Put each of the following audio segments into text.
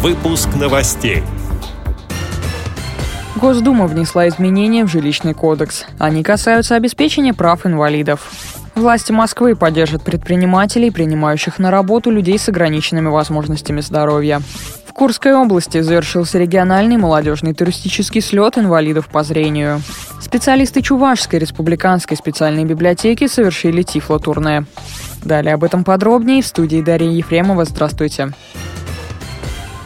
Выпуск новостей. Госдума внесла изменения в жилищный кодекс. Они касаются обеспечения прав инвалидов. Власти Москвы поддержат предпринимателей, принимающих на работу людей с ограниченными возможностями здоровья. В Курской области завершился региональный молодежный туристический слет инвалидов по зрению. Специалисты Чувашской республиканской специальной библиотеки совершили тифлотурное. Далее об этом подробнее в студии Дарья Ефремова. Здравствуйте.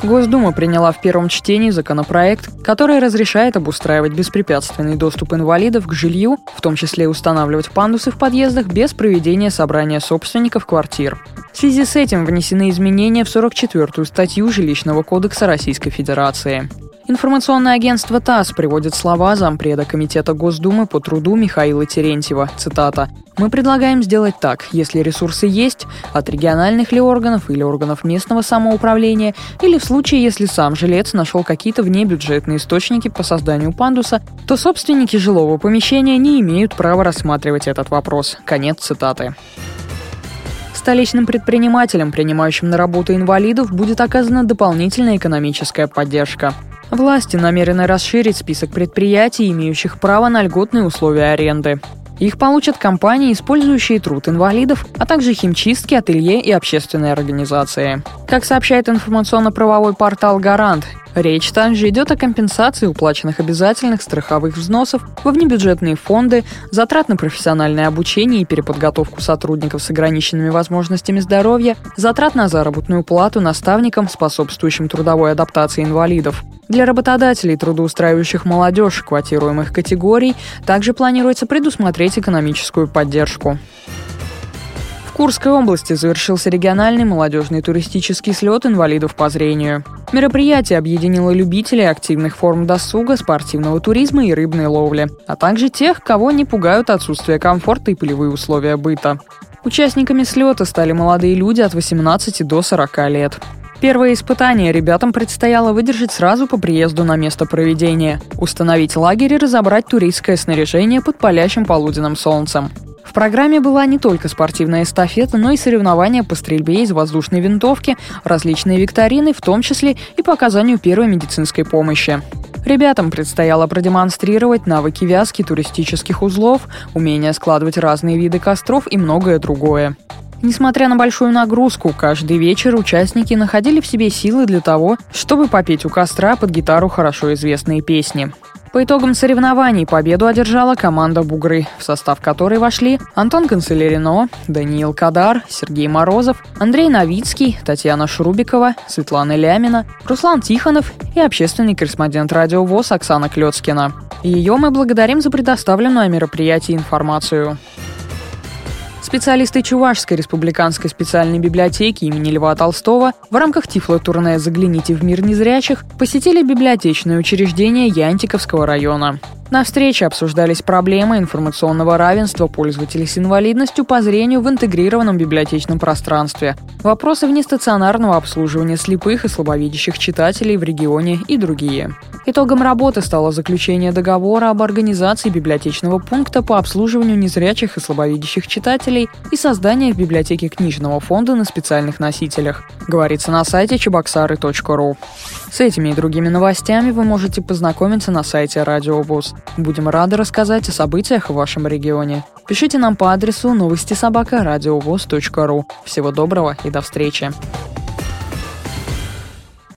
Госдума приняла в первом чтении законопроект, который разрешает обустраивать беспрепятственный доступ инвалидов к жилью, в том числе устанавливать пандусы в подъездах без проведения собрания собственников квартир. В связи с этим внесены изменения в 44-ю статью Жилищного кодекса Российской Федерации. Информационное агентство ТАСС приводит слова зампреда Комитета Госдумы по труду Михаила Терентьева. Цитата. «Мы предлагаем сделать так. Если ресурсы есть, от региональных ли органов или органов местного самоуправления, или в случае, если сам жилец нашел какие-то внебюджетные источники по созданию пандуса, то собственники жилого помещения не имеют права рассматривать этот вопрос». Конец цитаты. Столичным предпринимателям, принимающим на работу инвалидов, будет оказана дополнительная экономическая поддержка. Власти намерены расширить список предприятий, имеющих право на льготные условия аренды. Их получат компании, использующие труд инвалидов, а также химчистки, ателье и общественные организации. Как сообщает информационно-правовой портал «Гарант», Речь также идет о компенсации уплаченных обязательных страховых взносов во внебюджетные фонды, затрат на профессиональное обучение и переподготовку сотрудников с ограниченными возможностями здоровья, затрат на заработную плату наставникам, способствующим трудовой адаптации инвалидов. Для работодателей, трудоустраивающих молодежь квотируемых категорий, также планируется предусмотреть экономическую поддержку. В Курской области завершился региональный молодежный туристический слет инвалидов по зрению. Мероприятие объединило любителей активных форм досуга, спортивного туризма и рыбной ловли, а также тех, кого не пугают отсутствие комфорта и полевые условия быта. Участниками слета стали молодые люди от 18 до 40 лет. Первое испытание ребятам предстояло выдержать сразу по приезду на место проведения, установить лагерь и разобрать туристское снаряжение под палящим полуденным солнцем. В программе была не только спортивная эстафета, но и соревнования по стрельбе из воздушной винтовки, различные викторины, в том числе и по оказанию первой медицинской помощи. Ребятам предстояло продемонстрировать навыки вязки туристических узлов, умение складывать разные виды костров и многое другое. Несмотря на большую нагрузку, каждый вечер участники находили в себе силы для того, чтобы попеть у костра под гитару хорошо известные песни. По итогам соревнований победу одержала команда «Бугры», в состав которой вошли Антон Канцелярино, Даниил Кадар, Сергей Морозов, Андрей Новицкий, Татьяна Шрубикова, Светлана Лямина, Руслан Тихонов и общественный корреспондент радио ВОЗ Оксана Клёцкина. Ее мы благодарим за предоставленную о мероприятии информацию. Специалисты Чувашской республиканской специальной библиотеки имени Льва Толстого в рамках тифло-турне «Загляните в мир незрячих» посетили библиотечное учреждение Янтиковского района. На встрече обсуждались проблемы информационного равенства пользователей с инвалидностью по зрению в интегрированном библиотечном пространстве, вопросы внестационарного обслуживания слепых и слабовидящих читателей в регионе и другие. Итогом работы стало заключение договора об организации библиотечного пункта по обслуживанию незрячих и слабовидящих читателей и создание в библиотеке книжного фонда на специальных носителях, говорится на сайте чебоксары.ру. С этими и другими новостями вы можете познакомиться на сайте Радио ВОЗ. Будем рады рассказать о событиях в вашем регионе. Пишите нам по адресу новости собака. Всего доброго и до встречи.